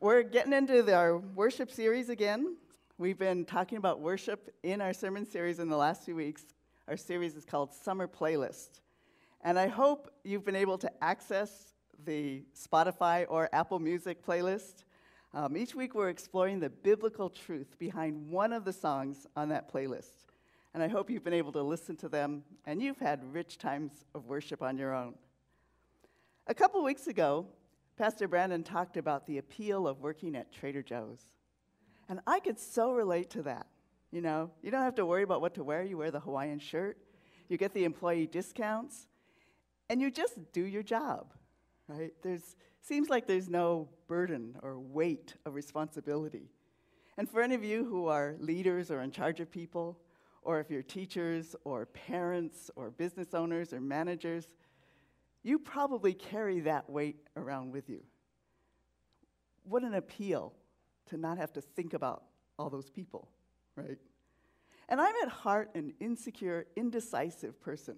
we're getting into the, our worship series again. We've been talking about worship in our sermon series in the last few weeks. Our series is called Summer Playlist. And I hope you've been able to access the Spotify or Apple Music playlist. Um, each week, we're exploring the biblical truth behind one of the songs on that playlist. And I hope you've been able to listen to them and you've had rich times of worship on your own. A couple weeks ago, Pastor Brandon talked about the appeal of working at Trader Joe's. And I could so relate to that. You know, you don't have to worry about what to wear. You wear the Hawaiian shirt, you get the employee discounts, and you just do your job, right? There's seems like there's no burden or weight of responsibility. And for any of you who are leaders or in charge of people, or if you're teachers or parents or business owners or managers, you probably carry that weight around with you. What an appeal to not have to think about all those people, right? And I'm at heart an insecure, indecisive person.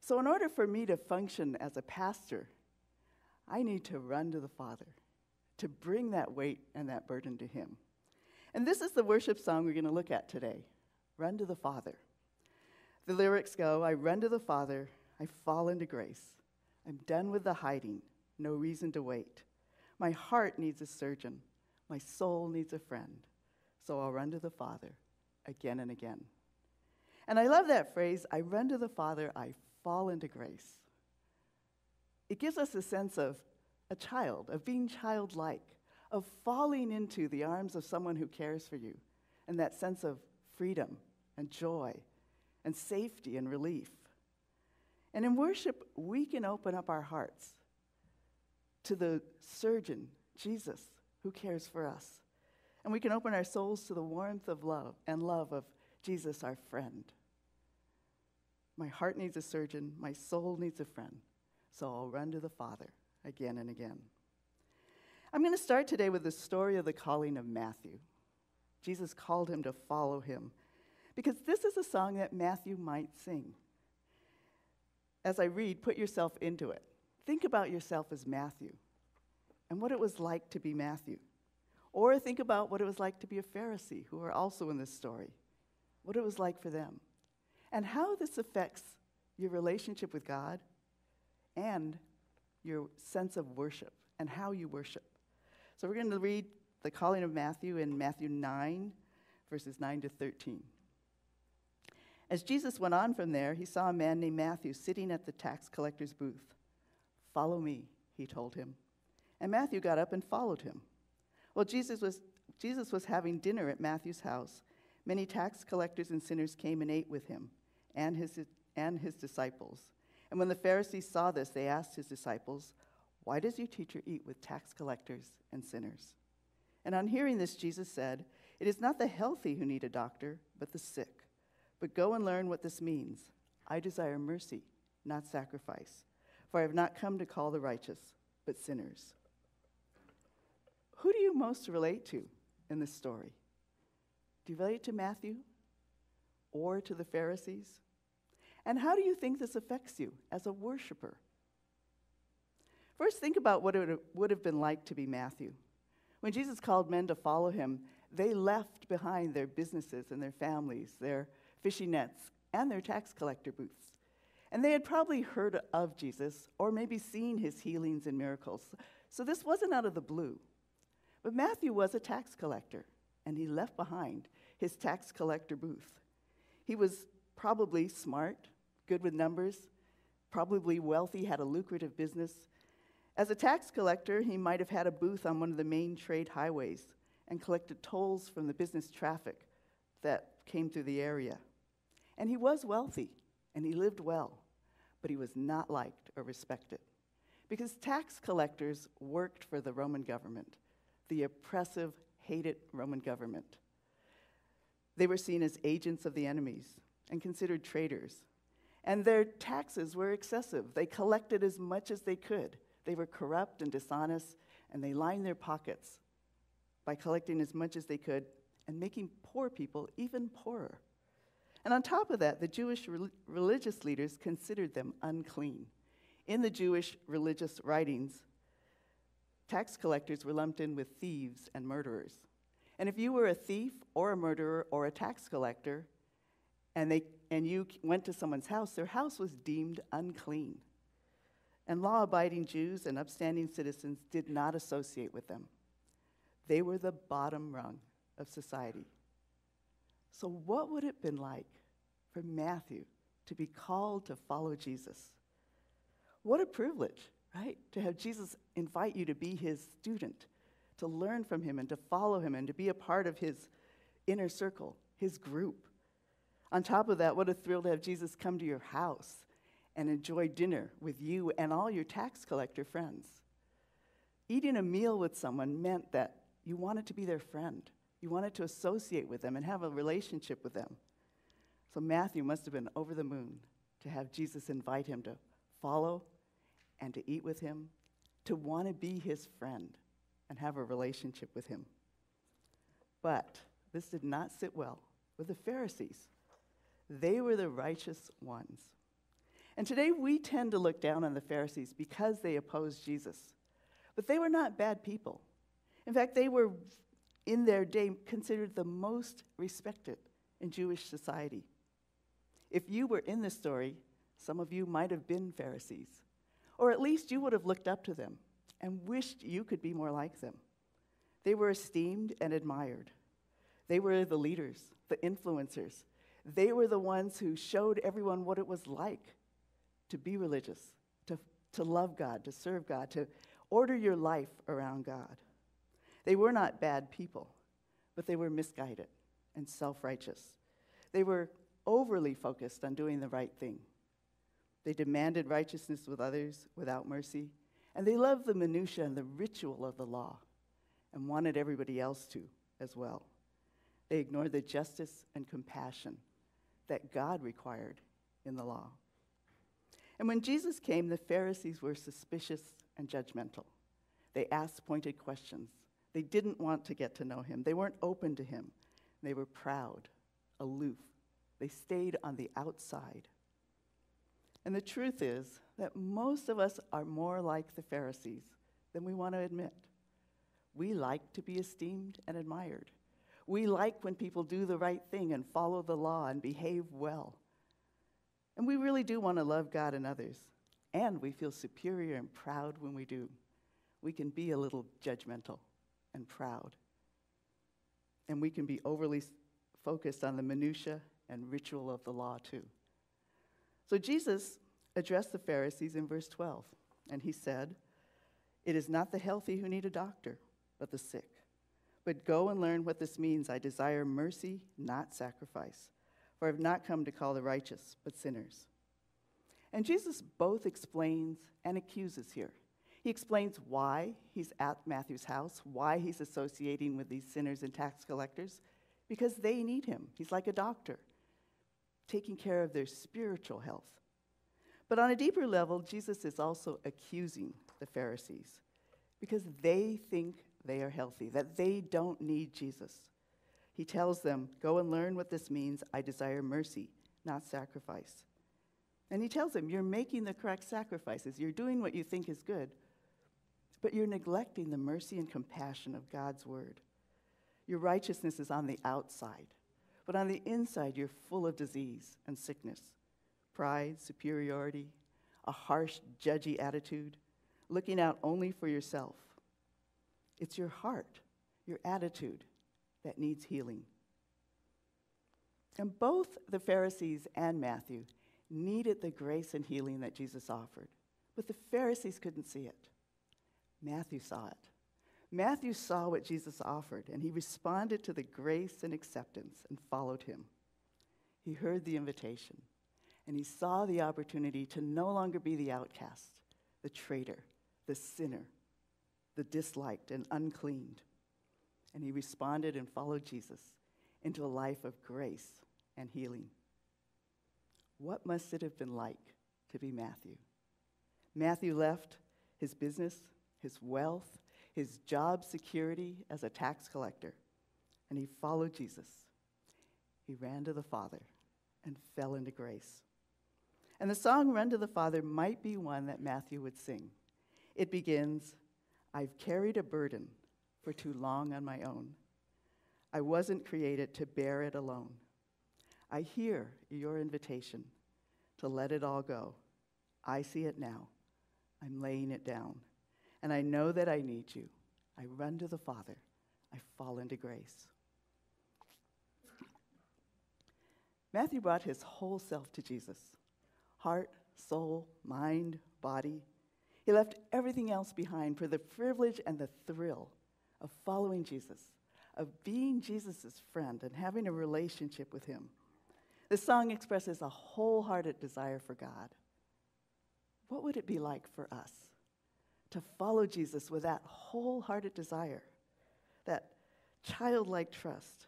So, in order for me to function as a pastor, I need to run to the Father, to bring that weight and that burden to Him. And this is the worship song we're going to look at today Run to the Father. The lyrics go I run to the Father, I fall into grace. I'm done with the hiding, no reason to wait. My heart needs a surgeon, my soul needs a friend. So I'll run to the Father again and again. And I love that phrase I run to the Father, I fall into grace. It gives us a sense of a child, of being childlike, of falling into the arms of someone who cares for you, and that sense of freedom and joy and safety and relief. And in worship, we can open up our hearts to the surgeon, Jesus, who cares for us. And we can open our souls to the warmth of love and love of Jesus, our friend. My heart needs a surgeon, my soul needs a friend. So I'll run to the Father again and again. I'm going to start today with the story of the calling of Matthew. Jesus called him to follow him because this is a song that Matthew might sing as I read, put yourself into it. Think about yourself as Matthew and what it was like to be Matthew. Or think about what it was like to be a Pharisee, who are also in this story, what it was like for them, and how this affects your relationship with God and your sense of worship and how you worship. So we're going to read the calling of Matthew in Matthew 9, verses 9 to 13. As Jesus went on from there, he saw a man named Matthew sitting at the tax collector's booth. Follow me, he told him. And Matthew got up and followed him. While Jesus was, Jesus was having dinner at Matthew's house, many tax collectors and sinners came and ate with him and his, and his disciples. And when the Pharisees saw this, they asked his disciples, Why does your teacher eat with tax collectors and sinners? And on hearing this, Jesus said, It is not the healthy who need a doctor, but the sick. But go and learn what this means. I desire mercy, not sacrifice, for I have not come to call the righteous, but sinners. Who do you most relate to in this story? Do you relate to Matthew or to the Pharisees? And how do you think this affects you as a worshiper? First, think about what it would have been like to be Matthew. When Jesus called men to follow him, they left behind their businesses and their families, their fishing nets, and their tax collector booths. And they had probably heard of Jesus or maybe seen his healings and miracles. So this wasn't out of the blue. But Matthew was a tax collector, and he left behind his tax collector booth. He was probably smart, good with numbers, probably wealthy, had a lucrative business. As a tax collector, he might have had a booth on one of the main trade highways and collected tolls from the business traffic that came through the area. And he was wealthy and he lived well, but he was not liked or respected because tax collectors worked for the Roman government, the oppressive, hated Roman government. They were seen as agents of the enemies and considered traitors. And their taxes were excessive. They collected as much as they could. They were corrupt and dishonest, and they lined their pockets by collecting as much as they could and making poor people even poorer. And on top of that, the Jewish re- religious leaders considered them unclean. In the Jewish religious writings, tax collectors were lumped in with thieves and murderers. And if you were a thief or a murderer or a tax collector, and, they, and you went to someone's house, their house was deemed unclean. And law abiding Jews and upstanding citizens did not associate with them. They were the bottom rung of society. So, what would it have been like for Matthew to be called to follow Jesus? What a privilege, right? To have Jesus invite you to be his student, to learn from him and to follow him and to be a part of his inner circle, his group. On top of that, what a thrill to have Jesus come to your house and enjoy dinner with you and all your tax collector friends. Eating a meal with someone meant that you wanted to be their friend. You wanted to associate with them and have a relationship with them. So Matthew must have been over the moon to have Jesus invite him to follow and to eat with him, to want to be his friend and have a relationship with him. But this did not sit well with the Pharisees. They were the righteous ones. And today we tend to look down on the Pharisees because they opposed Jesus. But they were not bad people. In fact, they were, in their day, considered the most respected in Jewish society. If you were in this story, some of you might have been Pharisees, or at least you would have looked up to them and wished you could be more like them. They were esteemed and admired. They were the leaders, the influencers. They were the ones who showed everyone what it was like to be religious, to, to love God, to serve God, to order your life around God. They were not bad people, but they were misguided and self righteous. They were overly focused on doing the right thing. They demanded righteousness with others without mercy, and they loved the minutiae and the ritual of the law and wanted everybody else to as well. They ignored the justice and compassion that God required in the law. And when Jesus came, the Pharisees were suspicious and judgmental. They asked pointed questions. They didn't want to get to know him. They weren't open to him. They were proud, aloof. They stayed on the outside. And the truth is that most of us are more like the Pharisees than we want to admit. We like to be esteemed and admired. We like when people do the right thing and follow the law and behave well. And we really do want to love God and others. And we feel superior and proud when we do. We can be a little judgmental and proud. And we can be overly focused on the minutiae and ritual of the law, too. So Jesus addressed the Pharisees in verse 12, and he said, It is not the healthy who need a doctor, but the sick. But go and learn what this means. I desire mercy, not sacrifice for I have not come to call the righteous, but sinners. And Jesus both explains and accuses here. He explains why he's at Matthew's house, why he's associating with these sinners and tax collectors, because they need him. He's like a doctor, taking care of their spiritual health. But on a deeper level, Jesus is also accusing the Pharisees because they think they are healthy, that they don't need Jesus. He tells them, Go and learn what this means. I desire mercy, not sacrifice. And he tells them, You're making the correct sacrifices. You're doing what you think is good, but you're neglecting the mercy and compassion of God's word. Your righteousness is on the outside, but on the inside, you're full of disease and sickness, pride, superiority, a harsh, judgy attitude, looking out only for yourself. It's your heart, your attitude that needs healing. And both the Pharisees and Matthew needed the grace and healing that Jesus offered, but the Pharisees couldn't see it. Matthew saw it. Matthew saw what Jesus offered, and he responded to the grace and acceptance and followed him. He heard the invitation, and he saw the opportunity to no longer be the outcast, the traitor, the sinner, the disliked and uncleaned and he responded and followed Jesus into a life of grace and healing. What must it have been like to be Matthew? Matthew left his business, his wealth, his job security as a tax collector, and he followed Jesus. He ran to the Father and fell into grace. And the song Run to the Father might be one that Matthew would sing. It begins, I've carried a burden for too long on my own. I wasn't created to bear it alone. I hear your invitation to let it all go. I see it now. I'm laying it down. And I know that I need you. I run to the Father. I fall into grace. Matthew brought his whole self to Jesus heart, soul, mind, body. He left everything else behind for the privilege and the thrill of following Jesus, of being Jesus' friend and having a relationship with him. This song expresses a wholehearted desire for God. What would it be like for us to follow Jesus with that wholehearted desire, that childlike trust,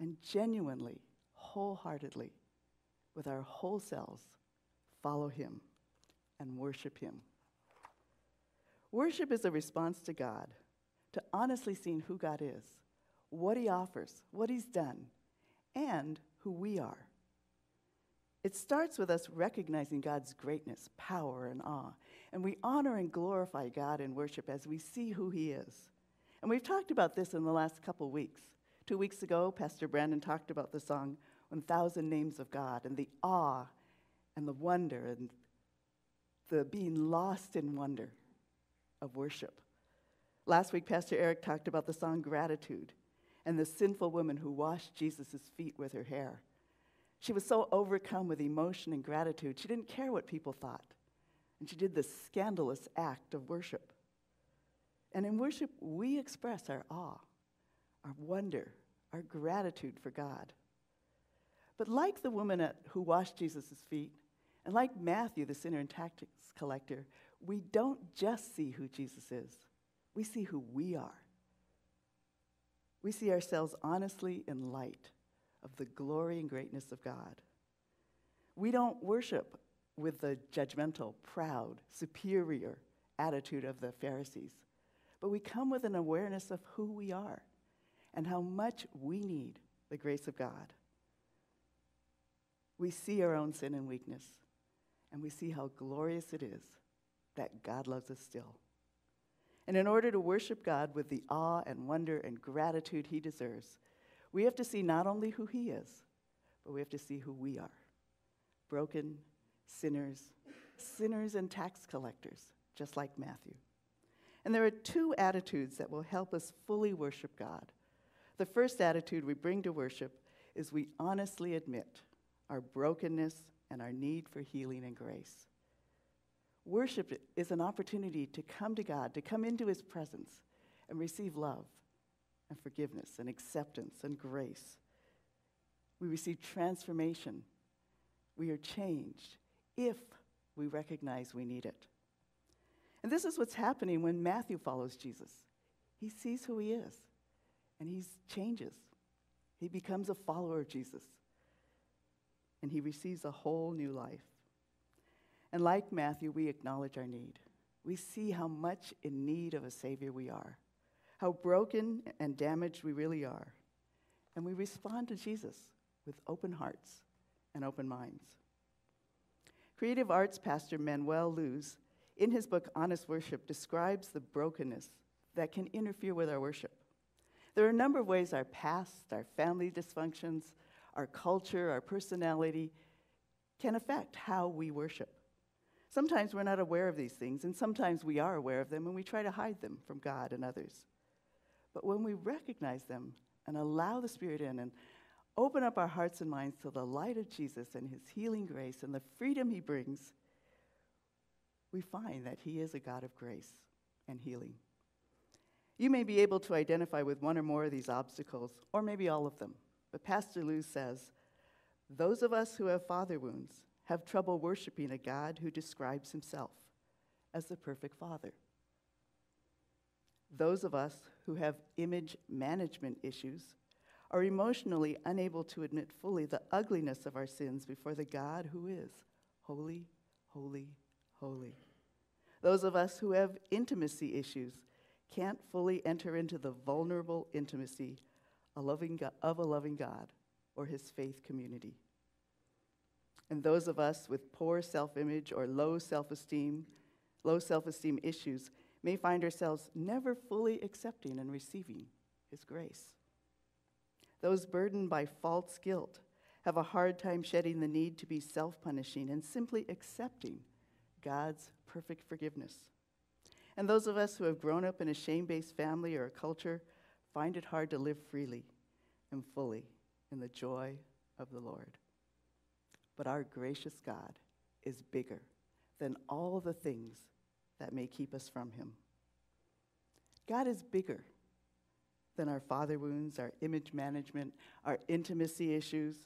and genuinely, wholeheartedly, with our whole selves, follow Him and worship Him? Worship is a response to God, to honestly seeing who God is, what He offers, what He's done, and who we are. It starts with us recognizing God's greatness, power, and awe. And we honor and glorify God in worship as we see who He is. And we've talked about this in the last couple weeks. Two weeks ago, Pastor Brandon talked about the song 1000 Names of God and the awe and the wonder and the being lost in wonder of worship. Last week, Pastor Eric talked about the song Gratitude and the sinful woman who washed Jesus' feet with her hair. She was so overcome with emotion and gratitude, she didn't care what people thought. And she did this scandalous act of worship. And in worship, we express our awe, our wonder, our gratitude for God. But like the woman at, who washed Jesus' feet, and like Matthew, the sinner and tax collector, we don't just see who Jesus is, we see who we are. We see ourselves honestly in light of the glory and greatness of God. We don't worship with the judgmental, proud, superior attitude of the Pharisees, but we come with an awareness of who we are and how much we need the grace of God. We see our own sin and weakness, and we see how glorious it is that God loves us still. And in order to worship God with the awe and wonder and gratitude he deserves, we have to see not only who he is, but we have to see who we are broken sinners, sinners and tax collectors, just like Matthew. And there are two attitudes that will help us fully worship God. The first attitude we bring to worship is we honestly admit our brokenness and our need for healing and grace. Worship is an opportunity to come to God, to come into His presence and receive love and forgiveness and acceptance and grace. We receive transformation. We are changed if we recognize we need it. And this is what's happening when Matthew follows Jesus. He sees who he is and he changes. He becomes a follower of Jesus and he receives a whole new life. And like Matthew, we acknowledge our need. We see how much in need of a Savior we are how broken and damaged we really are. And we respond to Jesus with open hearts and open minds. Creative arts pastor Manuel Luz, in his book Honest Worship, describes the brokenness that can interfere with our worship. There are a number of ways our past, our family dysfunctions, our culture, our personality can affect how we worship. Sometimes we're not aware of these things, and sometimes we are aware of them and we try to hide them from God and others. But when we recognize them and allow the Spirit in and open up our hearts and minds to the light of Jesus and his healing grace and the freedom he brings, we find that he is a God of grace and healing. You may be able to identify with one or more of these obstacles, or maybe all of them. But Pastor Luz says, those of us who have father wounds have trouble worshiping a God who describes himself as the perfect father. Those of us who have image management issues are emotionally unable to admit fully the ugliness of our sins before the God who is holy, holy, holy. Those of us who have intimacy issues can't fully enter into the vulnerable intimacy of a loving God or his faith community. And those of us with poor self image or low self esteem, low self esteem issues may find ourselves never fully accepting and receiving His grace. Those burdened by false guilt have a hard time shedding the need to be self punishing and simply accepting God's perfect forgiveness. And those of us who have grown up in a shame based family or a culture find it hard to live freely and fully in the joy of the Lord. But our gracious God is bigger than all the things that may keep us from Him. God is bigger than our father wounds, our image management, our intimacy issues,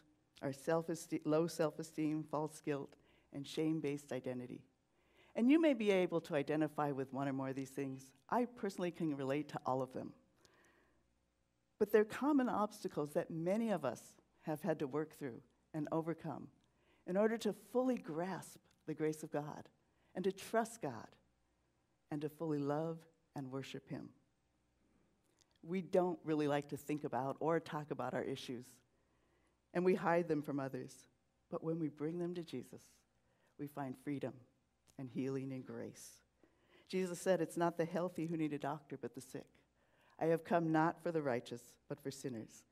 our self low self esteem, false guilt, and shame based identity. And you may be able to identify with one or more of these things. I personally can relate to all of them. But they're common obstacles that many of us have had to work through and overcome in order to fully grasp the grace of God and to trust God and to fully love and worship Him. We don't really like to think about or talk about our issues, and we hide them from others. But when we bring them to Jesus, we find freedom and healing and grace. Jesus said, It's not the healthy who need a doctor, but the sick. I have come not for the righteous, but for sinners.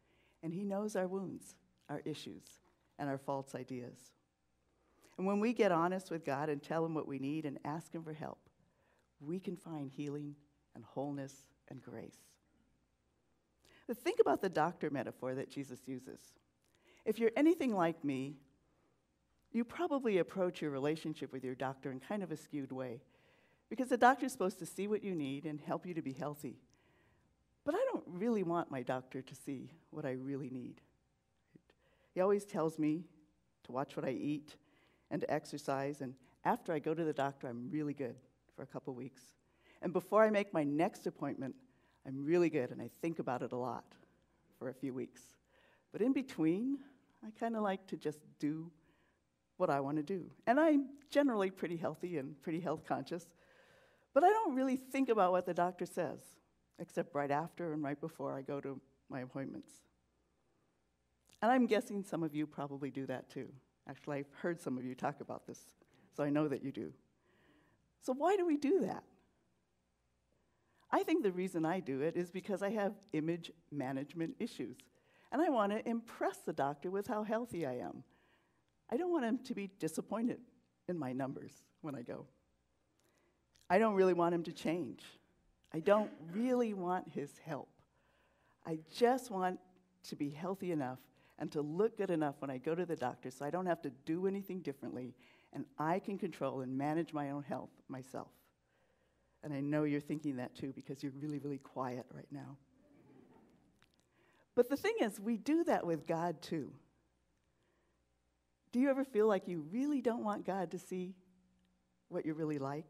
And He knows our wounds, our issues, and our false ideas. And when we get honest with God and tell Him what we need and ask Him for help, we can find healing and wholeness and grace. But think about the doctor metaphor that Jesus uses. If you're anything like me, you probably approach your relationship with your doctor in kind of a skewed way because the doctor is supposed to see what you need and help you to be healthy. But I don't really want my doctor to see what I really need. He always tells me to watch what I eat and to exercise, and after I go to the doctor, I'm really good for a couple weeks. And before I make my next appointment, I'm really good and I think about it a lot for a few weeks. But in between, I kind of like to just do what I want to do. And I'm generally pretty healthy and pretty health conscious, but I don't really think about what the doctor says, except right after and right before I go to my appointments. And I'm guessing some of you probably do that too. Actually, I've heard some of you talk about this, so I know that you do. So, why do we do that? I think the reason I do it is because I have image management issues. And I want to impress the doctor with how healthy I am. I don't want him to be disappointed in my numbers when I go. I don't really want him to change. I don't really want his help. I just want to be healthy enough and to look good enough when I go to the doctor so I don't have to do anything differently and I can control and manage my own health myself. And I know you're thinking that too because you're really, really quiet right now. But the thing is, we do that with God too. Do you ever feel like you really don't want God to see what you're really like?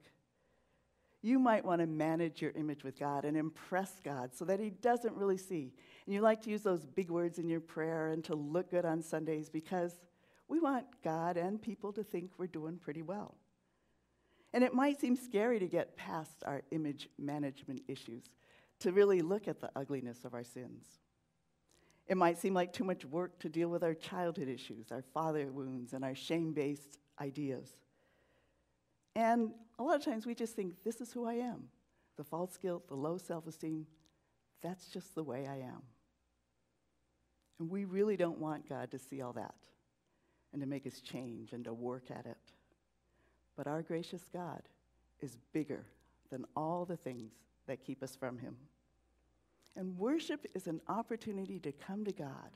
You might want to manage your image with God and impress God so that He doesn't really see. And you like to use those big words in your prayer and to look good on Sundays because we want God and people to think we're doing pretty well. And it might seem scary to get past our image management issues, to really look at the ugliness of our sins. It might seem like too much work to deal with our childhood issues, our father wounds, and our shame based ideas. And a lot of times we just think, this is who I am. The false guilt, the low self esteem, that's just the way I am. And we really don't want God to see all that and to make us change and to work at it. But our gracious God is bigger than all the things that keep us from Him. And worship is an opportunity to come to God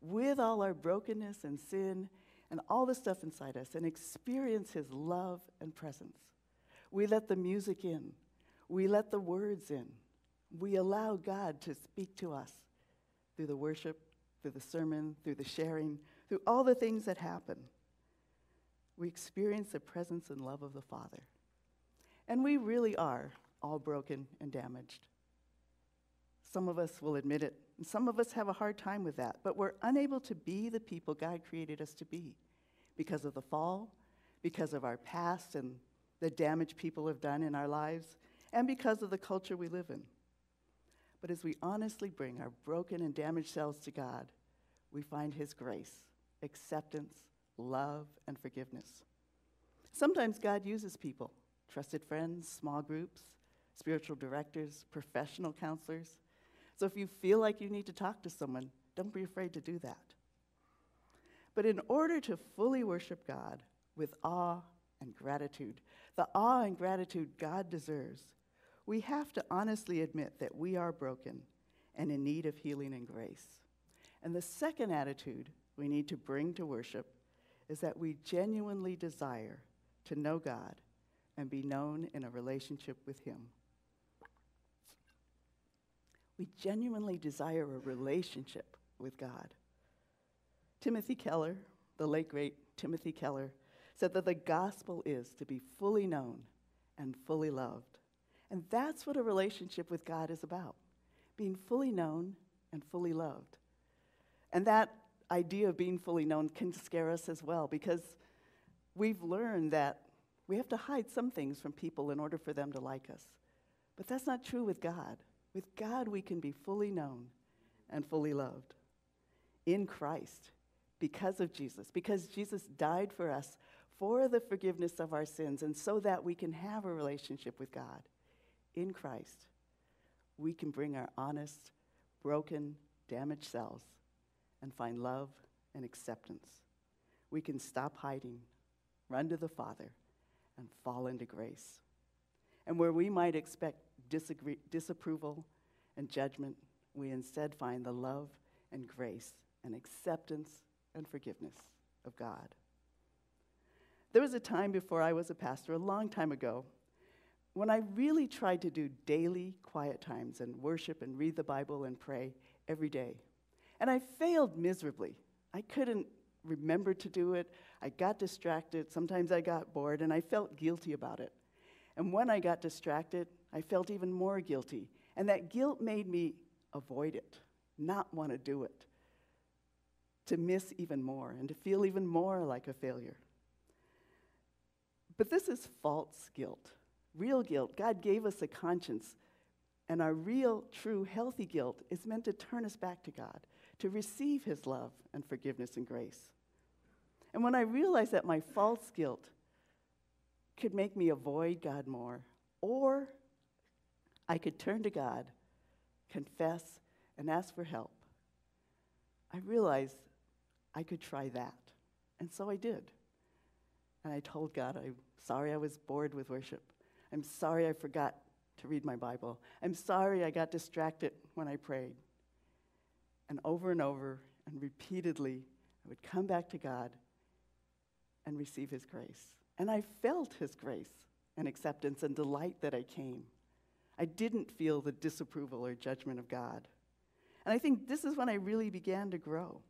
with all our brokenness and sin and all the stuff inside us and experience His love and presence. We let the music in, we let the words in, we allow God to speak to us through the worship, through the sermon, through the sharing, through all the things that happen we experience the presence and love of the Father. And we really are all broken and damaged. Some of us will admit it, and some of us have a hard time with that, but we're unable to be the people God created us to be because of the fall, because of our past and the damage people have done in our lives, and because of the culture we live in. But as we honestly bring our broken and damaged selves to God, we find His grace, acceptance, love, and forgiveness. Sometimes God uses people, trusted friends, small groups, spiritual directors, professional counselors. So if you feel like you need to talk to someone, don't be afraid to do that. But in order to fully worship God with awe and gratitude, the awe and gratitude God deserves, we have to honestly admit that we are broken and in need of healing and grace. And the second attitude we need to bring to worship is that we genuinely desire to know God and be known in a relationship with Him. We genuinely desire a relationship with God. Timothy Keller, the late great Timothy Keller, said that the gospel is to be fully known and fully loved. And that's what a relationship with God is about being fully known and fully loved. And that idea of being fully known can scare us as well because we've learned that we have to hide some things from people in order for them to like us. But that's not true with God. With God, we can be fully known and fully loved in Christ because of Jesus, because Jesus died for us for the forgiveness of our sins, and so that we can have a relationship with God in Christ. We can bring our honest, broken, damaged selves and find love and acceptance. We can stop hiding, run to the Father, and fall into grace. And where we might expect disagree, disapproval and judgment, we instead find the love and grace and acceptance and forgiveness of God. There was a time before I was a pastor, a long time ago, when I really tried to do daily quiet times and worship and read the Bible and pray every day. And I failed miserably. I couldn't remember to do it. I got distracted. Sometimes I got bored, and I felt guilty about it. And when I got distracted, I felt even more guilty. And that guilt made me avoid it, not want to do it, to miss even more, and to feel even more like a failure. But this is false guilt, real guilt. God gave us a conscience, and our real, true, healthy guilt is meant to turn us back to God, to receive His love and forgiveness and grace. And when I realized that my false guilt could make me avoid God more, or I could turn to God, confess, and ask for help, I realized I could try that. And so I did. And I told God, I'm sorry I was bored with worship. I'm sorry I forgot to read my Bible. I'm sorry I got distracted when I prayed. And over and over and repeatedly, I would come back to God and receive His grace. And I felt His grace and acceptance and delight that I came. I didn't feel the disapproval or judgment of God. And I think this is when I really began to grow.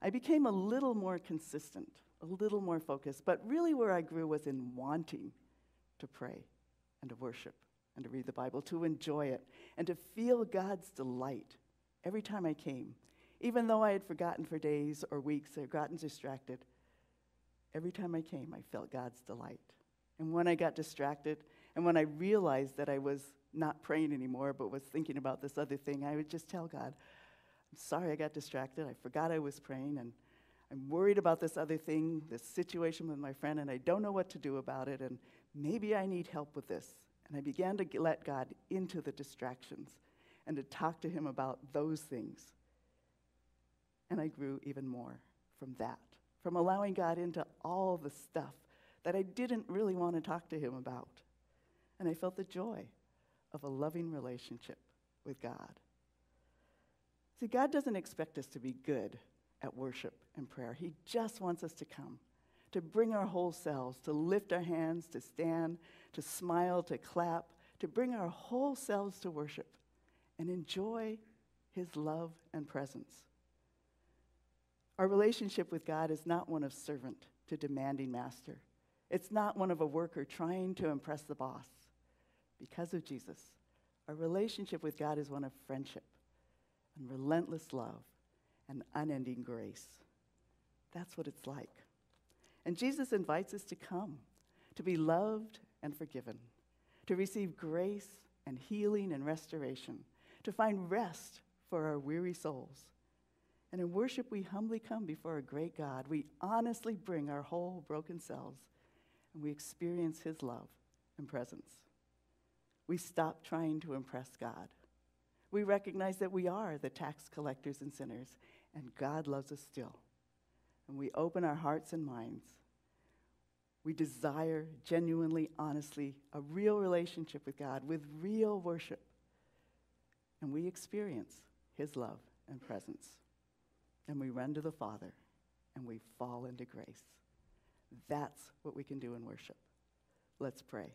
I became a little more consistent, a little more focused, but really where I grew was in wanting to pray and to worship and to read the Bible, to enjoy it, and to feel God's delight every time I came. Even though I had forgotten for days or weeks or gotten distracted, every time I came, I felt God's delight. And when I got distracted, and when I realized that I was not praying anymore, but was thinking about this other thing, I would just tell God, I'm sorry I got distracted. I forgot I was praying, and I'm worried about this other thing, this situation with my friend, and I don't know what to do about it, and maybe I need help with this. And I began to let God into the distractions and to talk to Him about those things. And I grew even more from that, from allowing God into all the stuff that I didn't really want to talk to Him about. And I felt the joy of a loving relationship with God. See, God doesn't expect us to be good at worship and prayer. He just wants us to come, to bring our whole selves, to lift our hands, to stand, to smile, to clap, to bring our whole selves to worship and enjoy His love and presence. Our relationship with God is not one of servant to demanding master. It's not one of a worker trying to impress the boss. Because of Jesus, our relationship with God is one of friendship and relentless love and unending grace. That's what it's like. And Jesus invites us to come, to be loved and forgiven, to receive grace and healing and restoration, to find rest for our weary souls. And in worship, we humbly come before a great God. We honestly bring our whole broken selves, and we experience His love and presence. We stop trying to impress God. We recognize that we are the tax collectors and sinners, and God loves us still. And we open our hearts and minds. We desire genuinely, honestly, a real relationship with God with real worship. And we experience His love and presence. And we run to the Father and we fall into grace. That's what we can do in worship. Let's pray.